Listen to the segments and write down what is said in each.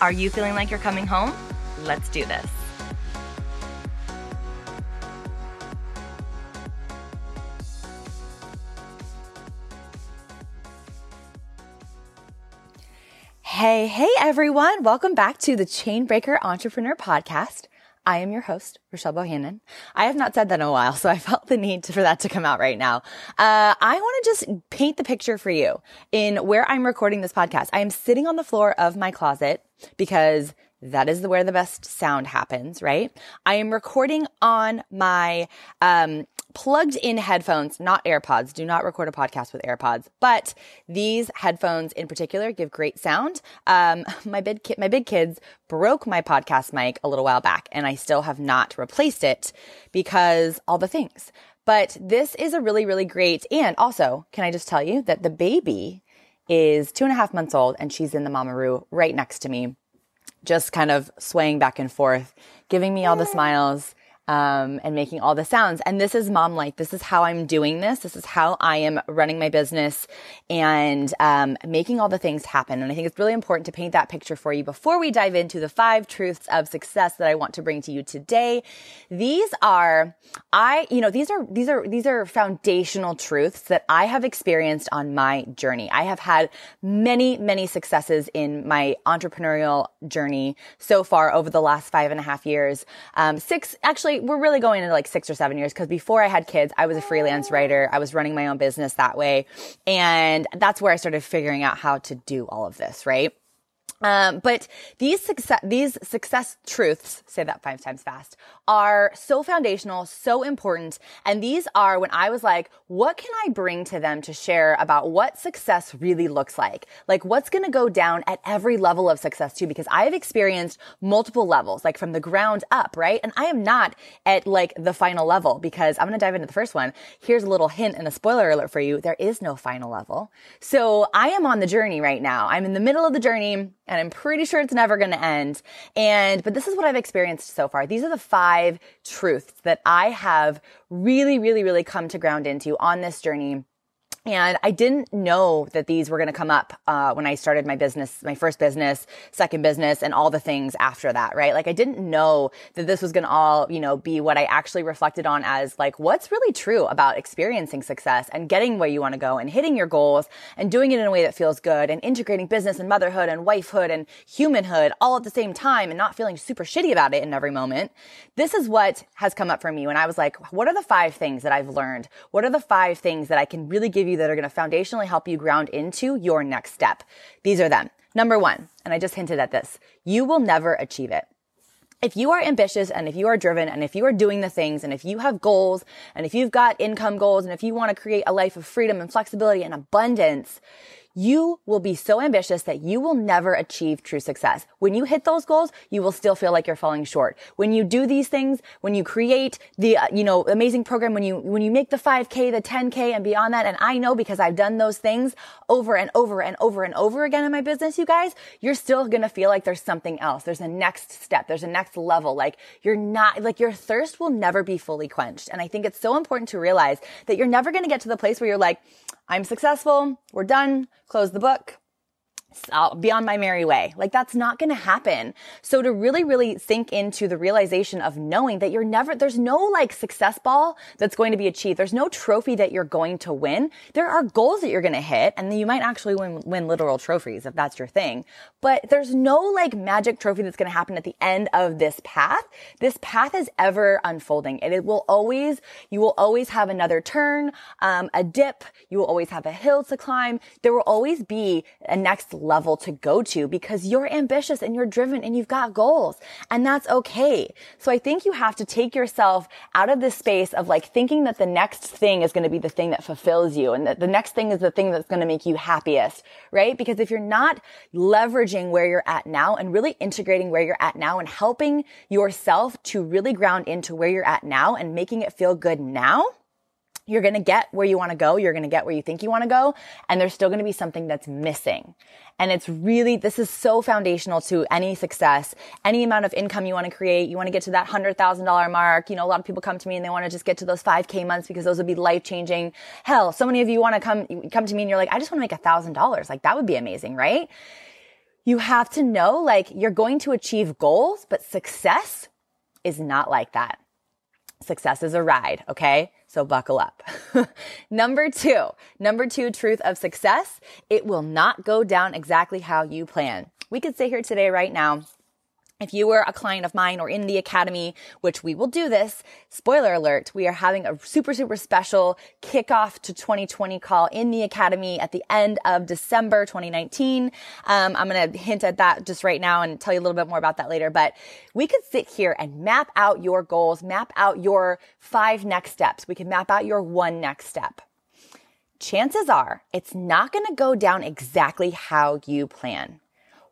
Are you feeling like you're coming home? Let's do this. Hey, hey everyone. Welcome back to the Chainbreaker Entrepreneur Podcast. I am your host, Rochelle Bohannon. I have not said that in a while, so I felt the need for that to come out right now. Uh, I want to just paint the picture for you in where I'm recording this podcast. I am sitting on the floor of my closet because that is where the best sound happens, right? I am recording on my um, plugged in headphones, not AirPods. Do not record a podcast with AirPods, but these headphones in particular give great sound. Um, my big ki- my big kids broke my podcast mic a little while back, and I still have not replaced it because all the things. But this is a really really great. And also, can I just tell you that the baby is two and a half months old, and she's in the Mamaroo right next to me, just kind of swaying back and forth, giving me all the smiles um, and making all the sounds. And this is mom like. This is how I'm doing this. This is how I am running my business and um, making all the things happen. And I think it's really important to paint that picture for you before we dive into the five truths of success that I want to bring to you today. These are, I, you know, these are, these are, these are foundational truths that I have experienced on my journey. I have had many, many successes in my entrepreneurial journey so far over the last five and a half years. Um, six, actually, we're really going into like six or seven years because before I had kids, I was a freelance writer. I was running my own business that way. And that's where I started figuring out how to do all of this, right? Um, but these success, these success truths, say that five times fast, are so foundational, so important. And these are when I was like, what can I bring to them to share about what success really looks like? Like what's going to go down at every level of success too? Because I have experienced multiple levels, like from the ground up, right? And I am not at like the final level because I'm going to dive into the first one. Here's a little hint and a spoiler alert for you. There is no final level. So I am on the journey right now. I'm in the middle of the journey and I'm pretty sure it's never going to end. And, but this is what I've experienced so far. These are the five truths that I have really, really, really come to ground into on this journey and I didn't know that these were going to come up uh, when I started my business, my first business, second business, and all the things after that, right? Like I didn't know that this was going to all, you know, be what I actually reflected on as like what's really true about experiencing success and getting where you want to go and hitting your goals and doing it in a way that feels good and integrating business and motherhood and wifehood and humanhood all at the same time and not feeling super shitty about it in every moment. This is what has come up for me when I was like, what are the five things that I've learned? What are the five things that I can really give you that are going to foundationally help you ground into your next step. These are them. Number one, and I just hinted at this, you will never achieve it. If you are ambitious and if you are driven and if you are doing the things and if you have goals and if you've got income goals and if you want to create a life of freedom and flexibility and abundance, you will be so ambitious that you will never achieve true success. When you hit those goals, you will still feel like you're falling short. When you do these things, when you create the, uh, you know, amazing program, when you, when you make the 5K, the 10K and beyond that, and I know because I've done those things over and over and over and over again in my business, you guys, you're still to feel like there's something else. There's a next step. There's a next level. Like you're not, like your thirst will never be fully quenched. And I think it's so important to realize that you're never to get to the place where you're like, I'm successful. We're done. Close the book. I'll be on my merry way. Like that's not going to happen. So to really, really sink into the realization of knowing that you're never, there's no like success ball that's going to be achieved. There's no trophy that you're going to win. There are goals that you're going to hit and then you might actually win, win literal trophies if that's your thing. But there's no like magic trophy that's going to happen at the end of this path. This path is ever unfolding and it will always, you will always have another turn, um, a dip. You will always have a hill to climb. There will always be a next level to go to because you're ambitious and you're driven and you've got goals and that's okay. So I think you have to take yourself out of this space of like thinking that the next thing is going to be the thing that fulfills you and that the next thing is the thing that's going to make you happiest, right? Because if you're not leveraging where you're at now and really integrating where you're at now and helping yourself to really ground into where you're at now and making it feel good now, you're going to get where you want to go. You're going to get where you think you want to go. And there's still going to be something that's missing. And it's really, this is so foundational to any success, any amount of income you want to create. You want to get to that $100,000 mark. You know, a lot of people come to me and they want to just get to those 5K months because those would be life changing. Hell, so many of you want to come, come to me and you're like, I just want to make a thousand dollars. Like that would be amazing, right? You have to know like you're going to achieve goals, but success is not like that. Success is a ride. Okay. So buckle up. number two, number two truth of success. It will not go down exactly how you plan. We could sit here today right now if you were a client of mine or in the academy, which we will do this, spoiler alert, we are having a super, super special kickoff to 2020 call in the academy at the end of December 2019. Um, I'm going to hint at that just right now and tell you a little bit more about that later. But we could sit here and map out your goals, map out your five next steps. We can map out your one next step. Chances are it's not going to go down exactly how you plan.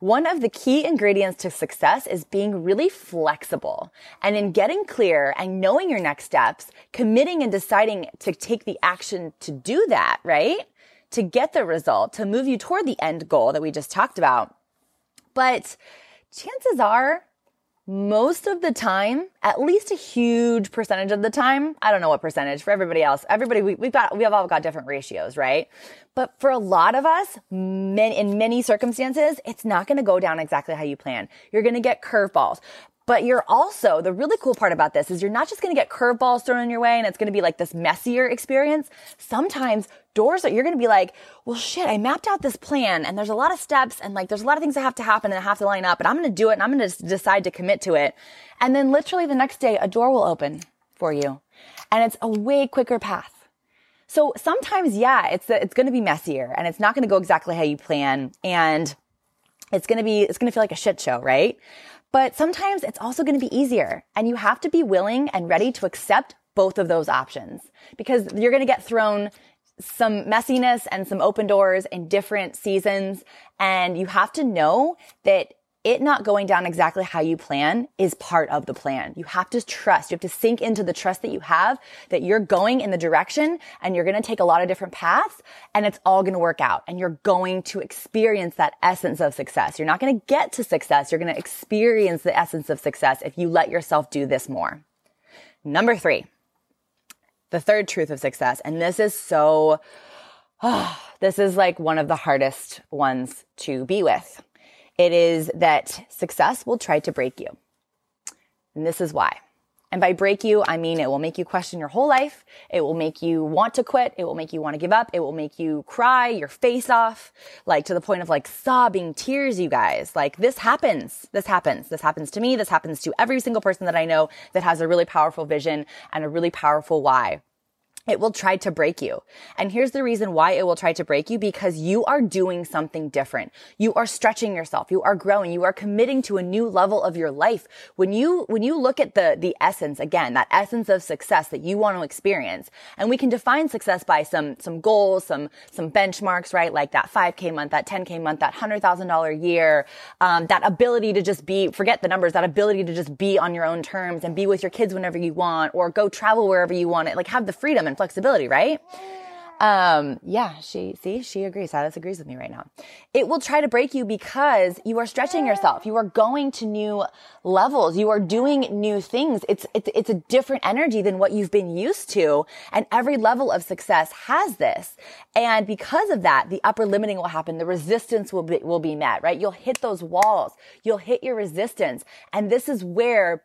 One of the key ingredients to success is being really flexible. And in getting clear and knowing your next steps, committing and deciding to take the action to do that, right? To get the result, to move you toward the end goal that we just talked about. But chances are most of the time, at least a huge percentage of the time, I don't know what percentage for everybody else. Everybody, we, have got, we have all got different ratios, right? But for a lot of us, in many circumstances, it's not going to go down exactly how you plan. You're going to get curveballs. But you're also, the really cool part about this is you're not just going to get curveballs thrown in your way and it's going to be like this messier experience. Sometimes doors that you're going to be like, well, shit, I mapped out this plan and there's a lot of steps and like there's a lot of things that have to happen and I have to line up and I'm going to do it and I'm going to decide to commit to it. And then literally the next day, a door will open for you and it's a way quicker path. So sometimes, yeah, it's, it's going to be messier and it's not going to go exactly how you plan and it's going to be, it's going to feel like a shit show, right? But sometimes it's also going to be easier and you have to be willing and ready to accept both of those options because you're going to get thrown some messiness and some open doors in different seasons. And you have to know that it not going down exactly how you plan is part of the plan. You have to trust. You have to sink into the trust that you have that you're going in the direction and you're going to take a lot of different paths and it's all going to work out and you're going to experience that essence of success. You're not going to get to success. You're going to experience the essence of success if you let yourself do this more. Number three, the third truth of success. And this is so, oh, this is like one of the hardest ones to be with it is that success will try to break you. And this is why. And by break you, I mean it will make you question your whole life. It will make you want to quit. It will make you want to give up. It will make you cry your face off, like to the point of like sobbing tears, you guys. Like this happens. This happens. This happens to me. This happens to every single person that I know that has a really powerful vision and a really powerful why it will try to break you. And here's the reason why it will try to break you because you are doing something different. You are stretching yourself. You are growing. You are committing to a new level of your life. When you, when you look at the, the essence, again, that essence of success that you want to experience, and we can define success by some, some goals, some, some benchmarks, right? Like that 5K month, that 10K month, that $100,000 year, um, that ability to just be, forget the numbers, that ability to just be on your own terms and be with your kids whenever you want or go travel wherever you want it, like have the freedom and flexibility, right? Um, yeah, she, see, she agrees. Silas agrees with me right now. It will try to break you because you are stretching yourself. You are going to new levels. You are doing new things. It's, it's, it's a different energy than what you've been used to. And every level of success has this. And because of that, the upper limiting will happen. The resistance will be, will be met, right? You'll hit those walls. You'll hit your resistance. And this is where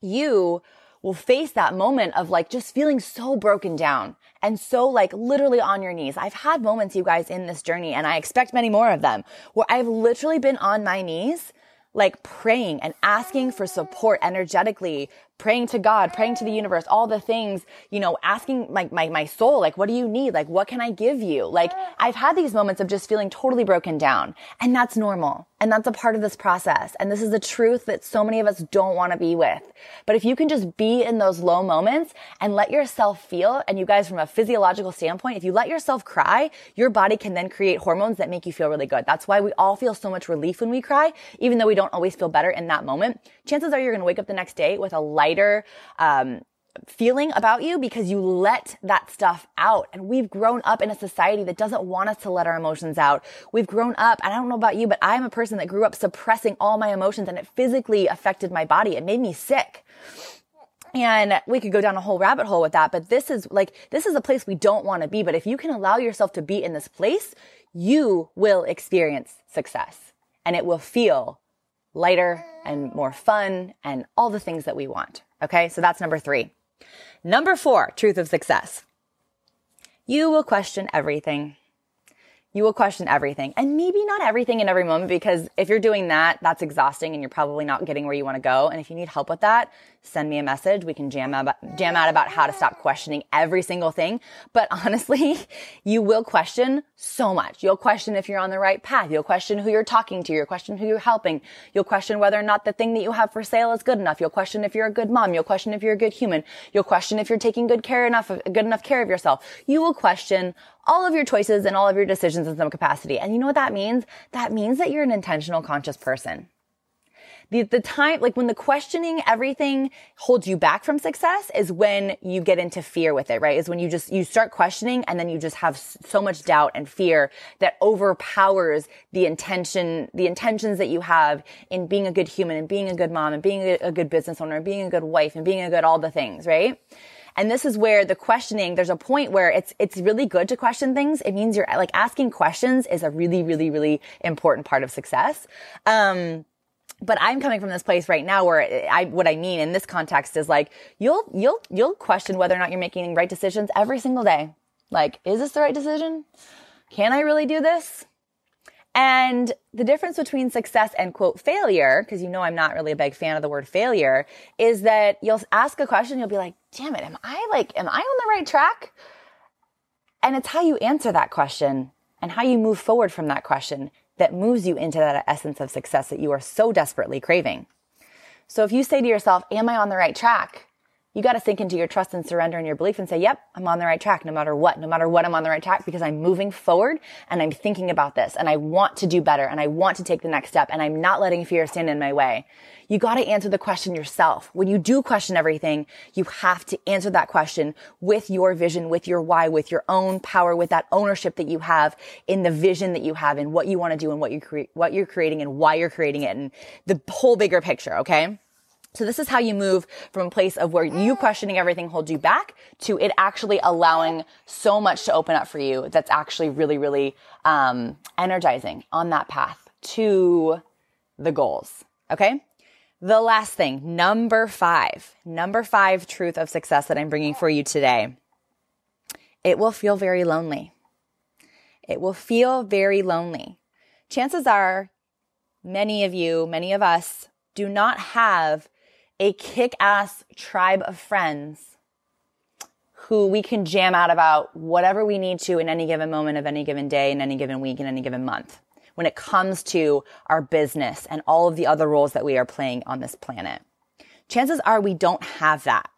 you will face that moment of like just feeling so broken down and so like literally on your knees. I've had moments, you guys, in this journey, and I expect many more of them, where I've literally been on my knees like praying and asking for support energetically, praying to God, praying to the universe, all the things, you know, asking my, my, my soul, like, what do you need? Like, what can I give you? Like, I've had these moments of just feeling totally broken down and that's normal. And that's a part of this process. And this is the truth that so many of us don't want to be with. But if you can just be in those low moments and let yourself feel, and you guys from a physiological standpoint, if you let yourself cry, your body can then create hormones that make you feel really good. That's why we all feel so much relief when we cry, even though we don't always feel better in that moment. Chances are you're going to wake up the next day with a lighter, um, feeling about you because you let that stuff out. And we've grown up in a society that doesn't want us to let our emotions out. We've grown up, and I don't know about you, but I'm a person that grew up suppressing all my emotions and it physically affected my body. It made me sick. And we could go down a whole rabbit hole with that, but this is like, this is a place we don't want to be. But if you can allow yourself to be in this place, you will experience success and it will feel lighter and more fun and all the things that we want. Okay. So that's number three. Number four, truth of success. You will question everything. You will question everything and maybe not everything in every moment because if you're doing that, that's exhausting and you're probably not getting where you want to go. And if you need help with that, send me a message. We can jam out, jam out about how to stop questioning every single thing. But honestly, you will question so much. You'll question if you're on the right path. You'll question who you're talking to. You'll question who you're helping. You'll question whether or not the thing that you have for sale is good enough. You'll question if you're a good mom. You'll question if you're a good human. You'll question if you're taking good care enough, good enough care of yourself. You will question all of your choices and all of your decisions in some capacity. And you know what that means? That means that you're an intentional conscious person the, the time, like when the questioning everything holds you back from success is when you get into fear with it, right? Is when you just, you start questioning and then you just have so much doubt and fear that overpowers the intention, the intentions that you have in being a good human and being a good mom and being a, good business owner and being a good wife and being a good all the things, right? And this is where the questioning, there's a point where it's, it's really good to question things. It means you're like asking questions is a really, really, really important part of success. Um, but I'm coming from this place right now where I, what I mean in this context is like, you'll, you'll, you'll question whether or not you're making right decisions every single day. Like, is this the right decision? Can I really do this? And the difference between success and quote failure, because you know I'm not really a big fan of the word failure, is that you'll ask a question, you'll be like, damn it, am I like, am I on the right track? And it's how you answer that question and how you move forward from that question that moves you into that essence of success that you are so desperately craving. So if you say to yourself, am I on the right track? You got to sink into your trust and surrender and your belief and say, yep, I'm on the right track no matter what, no matter what I'm on the right track because I'm moving forward and I'm thinking about this and I want to do better and I want to take the next step and I'm not letting fear stand in my way. You got to answer the question yourself. When you do question everything, you have to answer that question with your vision, with your why, with your own power, with that ownership that you have in the vision that you have and what you want to do and what you create, what you're creating and why you're creating it and the whole bigger picture. Okay. So this is how you move from a place of where you questioning everything holds you back to it actually allowing so much to open up for you. That's actually really, really, um, energizing on that path to the goals. Okay. The last thing, number five, number five truth of success that I'm bringing for you today. It will feel very lonely. It will feel very lonely. Chances are many of you, many of us do not have a kick ass tribe of friends who we can jam out about whatever we need to in any given moment of any given day, in any given week, in any given month when it comes to our business and all of the other roles that we are playing on this planet. Chances are we don't have that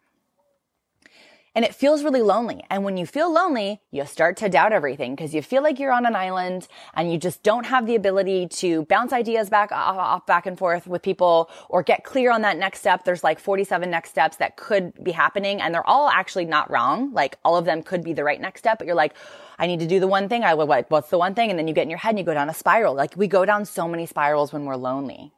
and it feels really lonely. And when you feel lonely, you start to doubt everything because you feel like you're on an island and you just don't have the ability to bounce ideas back uh, off, back and forth with people or get clear on that next step. There's like 47 next steps that could be happening and they're all actually not wrong. Like all of them could be the right next step, but you're like, I need to do the one thing. I what, what's the one thing? And then you get in your head and you go down a spiral. Like we go down so many spirals when we're lonely.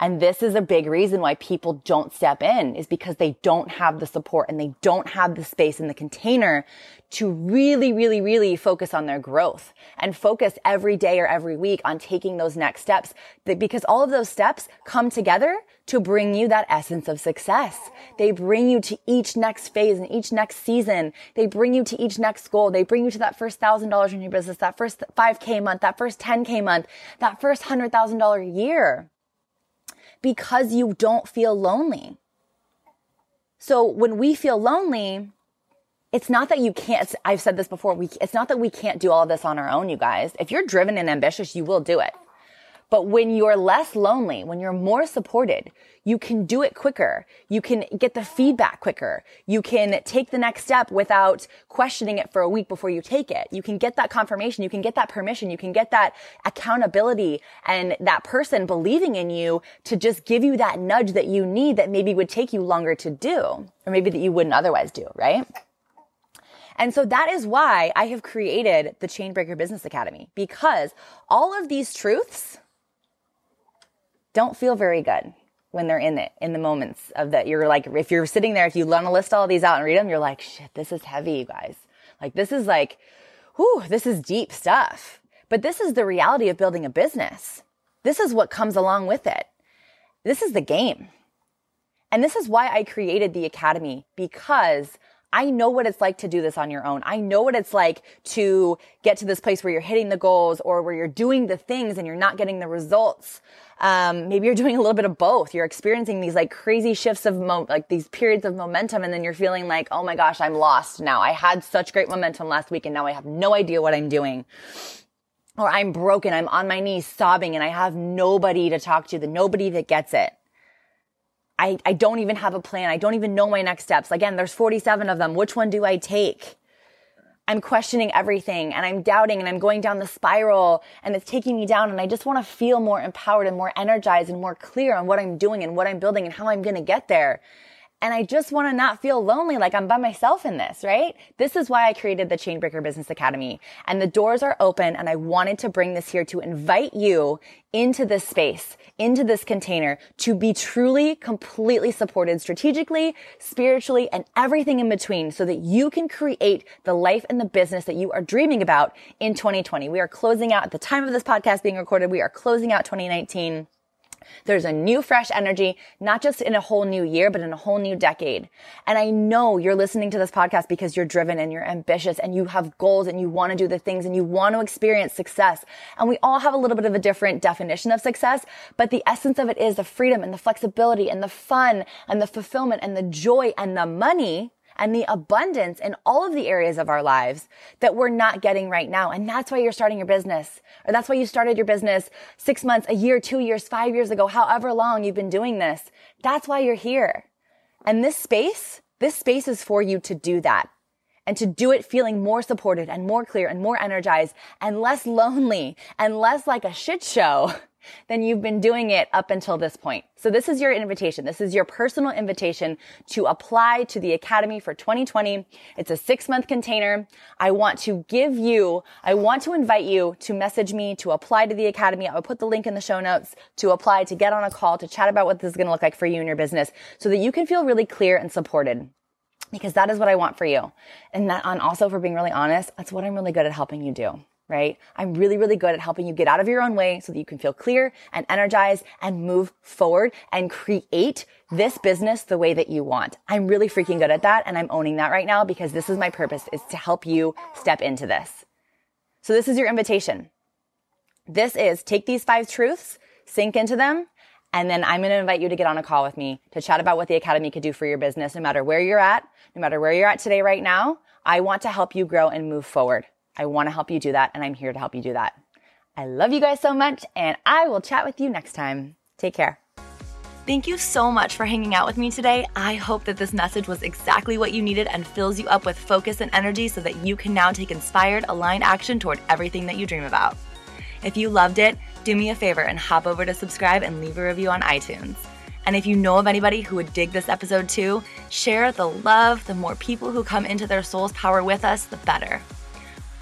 And this is a big reason why people don't step in is because they don't have the support and they don't have the space in the container to really, really, really focus on their growth and focus every day or every week on taking those next steps because all of those steps come together to bring you that essence of success. They bring you to each next phase and each next season. They bring you to each next goal. They bring you to that first thousand dollars in your business, that first 5k month, that first 10k month, that first hundred thousand dollar year because you don't feel lonely. So when we feel lonely, it's not that you can't, I've said this before, we, it's not that we can't do all this on our own, you guys. If you're driven and ambitious, you will do it. But when you're less lonely, when you're more supported, you can do it quicker. You can get the feedback quicker. You can take the next step without questioning it for a week before you take it. You can get that confirmation. You can get that permission. You can get that accountability and that person believing in you to just give you that nudge that you need that maybe would take you longer to do or maybe that you wouldn't otherwise do, right? And so that is why I have created the Chainbreaker Business Academy because all of these truths don't feel very good when they're in it, in the moments of that. You're like, if you're sitting there, if you want to list all these out and read them, you're like, shit, this is heavy, you guys. Like, this is like, whew, this is deep stuff. But this is the reality of building a business. This is what comes along with it. This is the game. And this is why I created the academy because I know what it's like to do this on your own. I know what it's like to get to this place where you're hitting the goals or where you're doing the things and you're not getting the results. Um, maybe you're doing a little bit of both. You're experiencing these like crazy shifts of mo- like these periods of momentum, and then you're feeling like, oh my gosh, I'm lost now. I had such great momentum last week, and now I have no idea what I'm doing. Or I'm broken. I'm on my knees sobbing, and I have nobody to talk to. The nobody that gets it. I, I don't even have a plan. I don't even know my next steps. Again, there's 47 of them. Which one do I take? I'm questioning everything and I'm doubting and I'm going down the spiral and it's taking me down and I just want to feel more empowered and more energized and more clear on what I'm doing and what I'm building and how I'm going to get there. And I just want to not feel lonely like I'm by myself in this, right? This is why I created the Chainbreaker Business Academy. And the doors are open and I wanted to bring this here to invite you into this space, into this container to be truly, completely supported strategically, spiritually, and everything in between so that you can create the life and the business that you are dreaming about in 2020. We are closing out at the time of this podcast being recorded. We are closing out 2019 there's a new fresh energy, not just in a whole new year, but in a whole new decade. And I know you're listening to this podcast because you're driven and you're ambitious and you have goals and you want to do the things and you want to experience success. And we all have a little bit of a different definition of success, but the essence of it is the freedom and the flexibility and the fun and the fulfillment and the joy and the money and the abundance in all of the areas of our lives that we're not getting right now. And that's why you're starting your business or that's why you started your business six months, a year, two years, five years ago, however long you've been doing this. That's why you're here. And this space, this space is for you to do that and to do it feeling more supported and more clear and more energized and less lonely and less like a shit show then you've been doing it up until this point. So this is your invitation. This is your personal invitation to apply to the Academy for 2020. It's a six month container. I want to give you, I want to invite you to message me to apply to the Academy. I will put the link in the show notes to apply, to get on a call, to chat about what this is going to look like for you and your business so that you can feel really clear and supported because that is what I want for you. And that, and also for being really honest, that's what I'm really good at helping you do right? I'm really, really good at helping you get out of your own way so that you can feel clear and energized and move forward and create this business the way that you want. I'm really freaking good at that. And I'm owning that right now because this is my purpose is to help you step into this. So this is your invitation. This is take these five truths, sink into them, and then I'm going to invite you to get on a call with me to chat about what the Academy could do for your business, no matter where you're at, no matter where you're at today, right now. I want to help you grow and move forward. I want to help you do that, and I'm here to help you do that. I love you guys so much, and I will chat with you next time. Take care. Thank you so much for hanging out with me today. I hope that this message was exactly what you needed and fills you up with focus and energy so that you can now take inspired, aligned action toward everything that you dream about. If you loved it, do me a favor and hop over to subscribe and leave a review on iTunes. And if you know of anybody who would dig this episode too, share the love. The more people who come into their soul's power with us, the better.